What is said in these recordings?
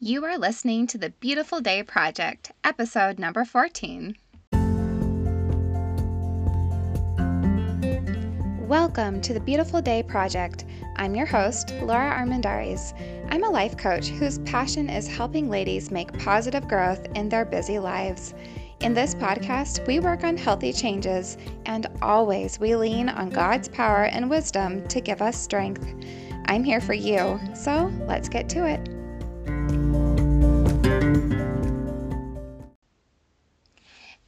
You are listening to the Beautiful Day Project, episode number 14. Welcome to the Beautiful Day Project. I'm your host, Lora Armendariz. I'm a life coach whose passion is helping ladies make positive growth in their busy lives. In this podcast, we work on healthy changes, and always we lean on God's power and wisdom to give us strength. I'm here for you, so let's get to it.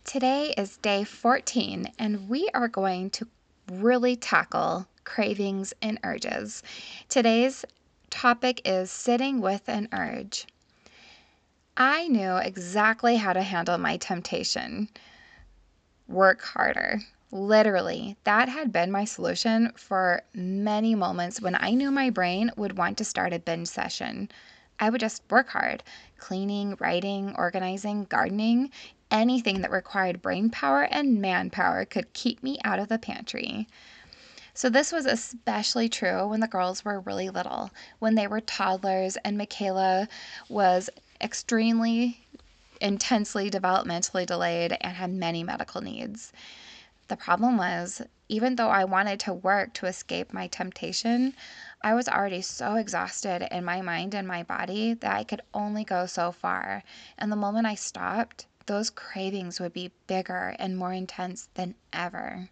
Today is day 14, and we are going to really tackle cravings and urges. Today's topic is sitting with an urge. I knew exactly how to handle my temptation work harder. Literally, that had been my solution for many moments when I knew my brain would want to start a binge session. I would just work hard cleaning, writing, organizing, gardening, anything that required brain power and manpower could keep me out of the pantry. So, this was especially true when the girls were really little, when they were toddlers, and Michaela was extremely intensely developmentally delayed and had many medical needs. The problem was, even though I wanted to work to escape my temptation, I was already so exhausted in my mind and my body that I could only go so far. And the moment I stopped, those cravings would be bigger and more intense than ever.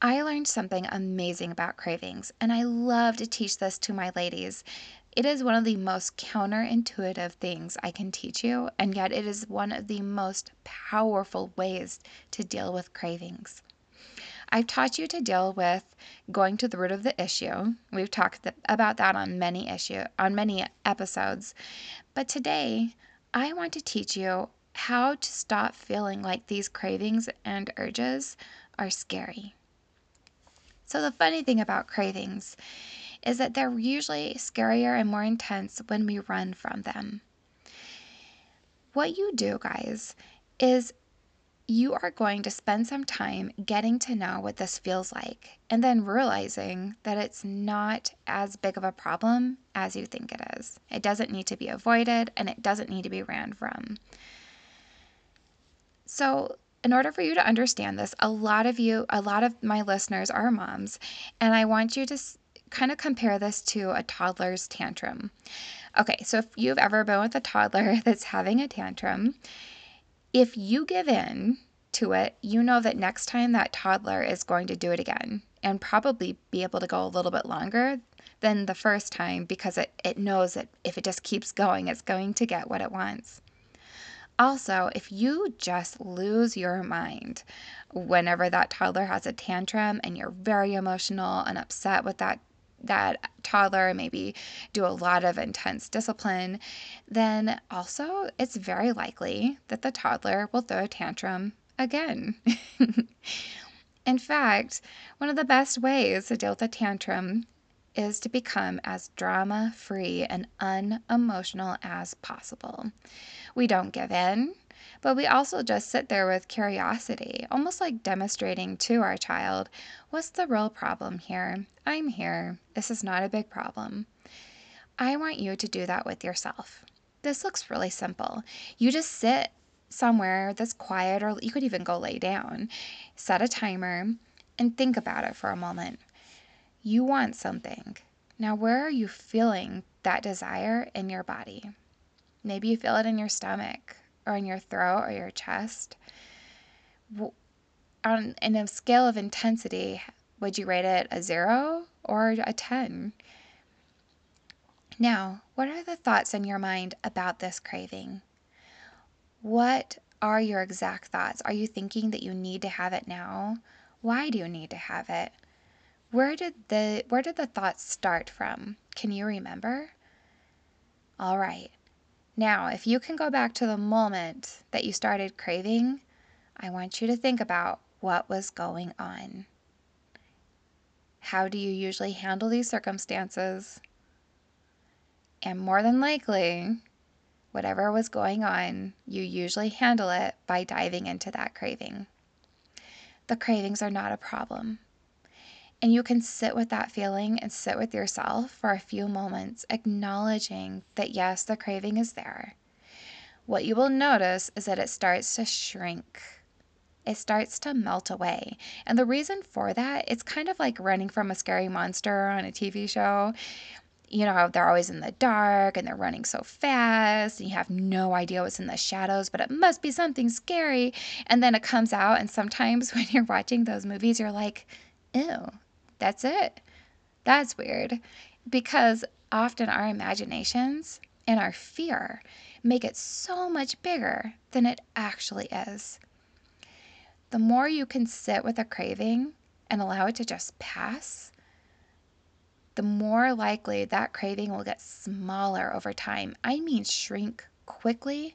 I learned something amazing about cravings, and I love to teach this to my ladies. It is one of the most counterintuitive things I can teach you, and yet it is one of the most powerful ways to deal with cravings. I've taught you to deal with going to the root of the issue. We've talked about that on many issue on many episodes. But today, I want to teach you how to stop feeling like these cravings and urges are scary. So, the funny thing about cravings is that they're usually scarier and more intense when we run from them. What you do, guys, is you are going to spend some time getting to know what this feels like and then realizing that it's not as big of a problem as you think it is. It doesn't need to be avoided and it doesn't need to be ran from. So, in order for you to understand this, a lot of you, a lot of my listeners are moms, and I want you to kind of compare this to a toddler's tantrum. Okay, so if you've ever been with a toddler that's having a tantrum, if you give in to it, you know that next time that toddler is going to do it again and probably be able to go a little bit longer than the first time because it, it knows that if it just keeps going, it's going to get what it wants. Also, if you just lose your mind whenever that toddler has a tantrum and you're very emotional and upset with that that toddler maybe do a lot of intense discipline, then also it's very likely that the toddler will throw a tantrum again. In fact, one of the best ways to deal with a tantrum is to become as drama free and unemotional as possible. We don't give in, but we also just sit there with curiosity, almost like demonstrating to our child what's the real problem here? I'm here. This is not a big problem. I want you to do that with yourself. This looks really simple. You just sit somewhere that's quiet, or you could even go lay down, set a timer, and think about it for a moment. You want something. Now, where are you feeling that desire in your body? Maybe you feel it in your stomach or in your throat or your chest. On in a scale of intensity, would you rate it a 0 or a 10? Now, what are the thoughts in your mind about this craving? What are your exact thoughts? Are you thinking that you need to have it now? Why do you need to have it? Where did the where did the thoughts start from? Can you remember? All right. Now, if you can go back to the moment that you started craving, I want you to think about what was going on. How do you usually handle these circumstances? And more than likely, whatever was going on, you usually handle it by diving into that craving. The cravings are not a problem. And you can sit with that feeling and sit with yourself for a few moments, acknowledging that yes, the craving is there. What you will notice is that it starts to shrink. It starts to melt away. And the reason for that, it's kind of like running from a scary monster on a TV show you know, they're always in the dark and they're running so fast and you have no idea what's in the shadows, but it must be something scary. And then it comes out, and sometimes when you're watching those movies, you're like, ew, that's it. That's weird. Because often our imaginations and our fear make it so much bigger than it actually is. The more you can sit with a craving and allow it to just pass, the more likely that craving will get smaller over time. I mean, shrink quickly.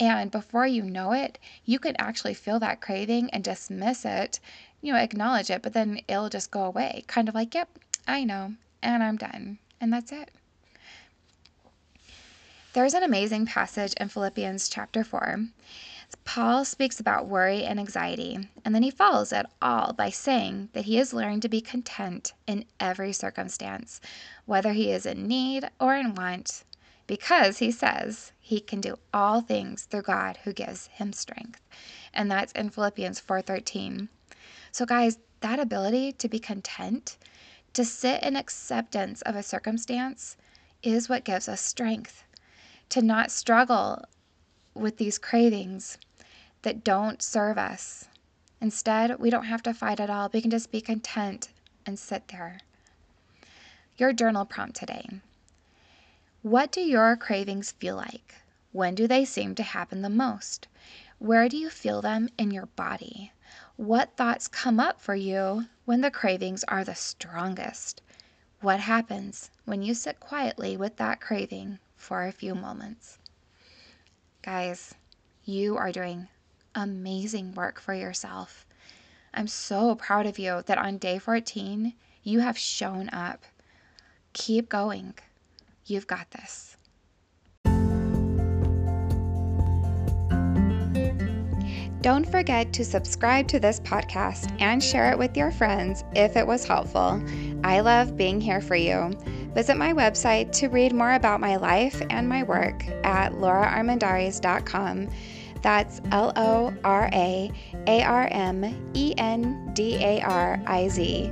And before you know it, you can actually feel that craving and dismiss it, you know, acknowledge it, but then it'll just go away. Kind of like, yep, I know, and I'm done. And that's it. There's an amazing passage in Philippians chapter 4 Paul speaks about worry and anxiety, and then he follows it all by saying that he has learned to be content in every circumstance, whether he is in need or in want, because he says he can do all things through God who gives him strength. And that's in Philippians 4:13. So guys, that ability to be content, to sit in acceptance of a circumstance is what gives us strength. To not struggle with these cravings that don't serve us. Instead, we don't have to fight at all. We can just be content and sit there. Your journal prompt today What do your cravings feel like? When do they seem to happen the most? Where do you feel them in your body? What thoughts come up for you when the cravings are the strongest? What happens when you sit quietly with that craving for a few moments? Guys, you are doing amazing work for yourself. I'm so proud of you that on day 14, you have shown up. Keep going. You've got this. Don't forget to subscribe to this podcast and share it with your friends if it was helpful. I love being here for you. Visit my website to read more about my life and my work at loraarmendariz.com. That's L O R A A R M E N D A R I Z.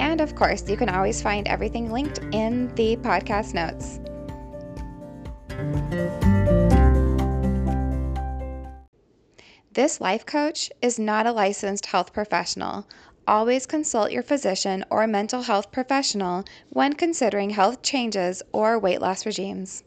And of course, you can always find everything linked in the podcast notes. This life coach is not a licensed health professional. Always consult your physician or mental health professional when considering health changes or weight loss regimes.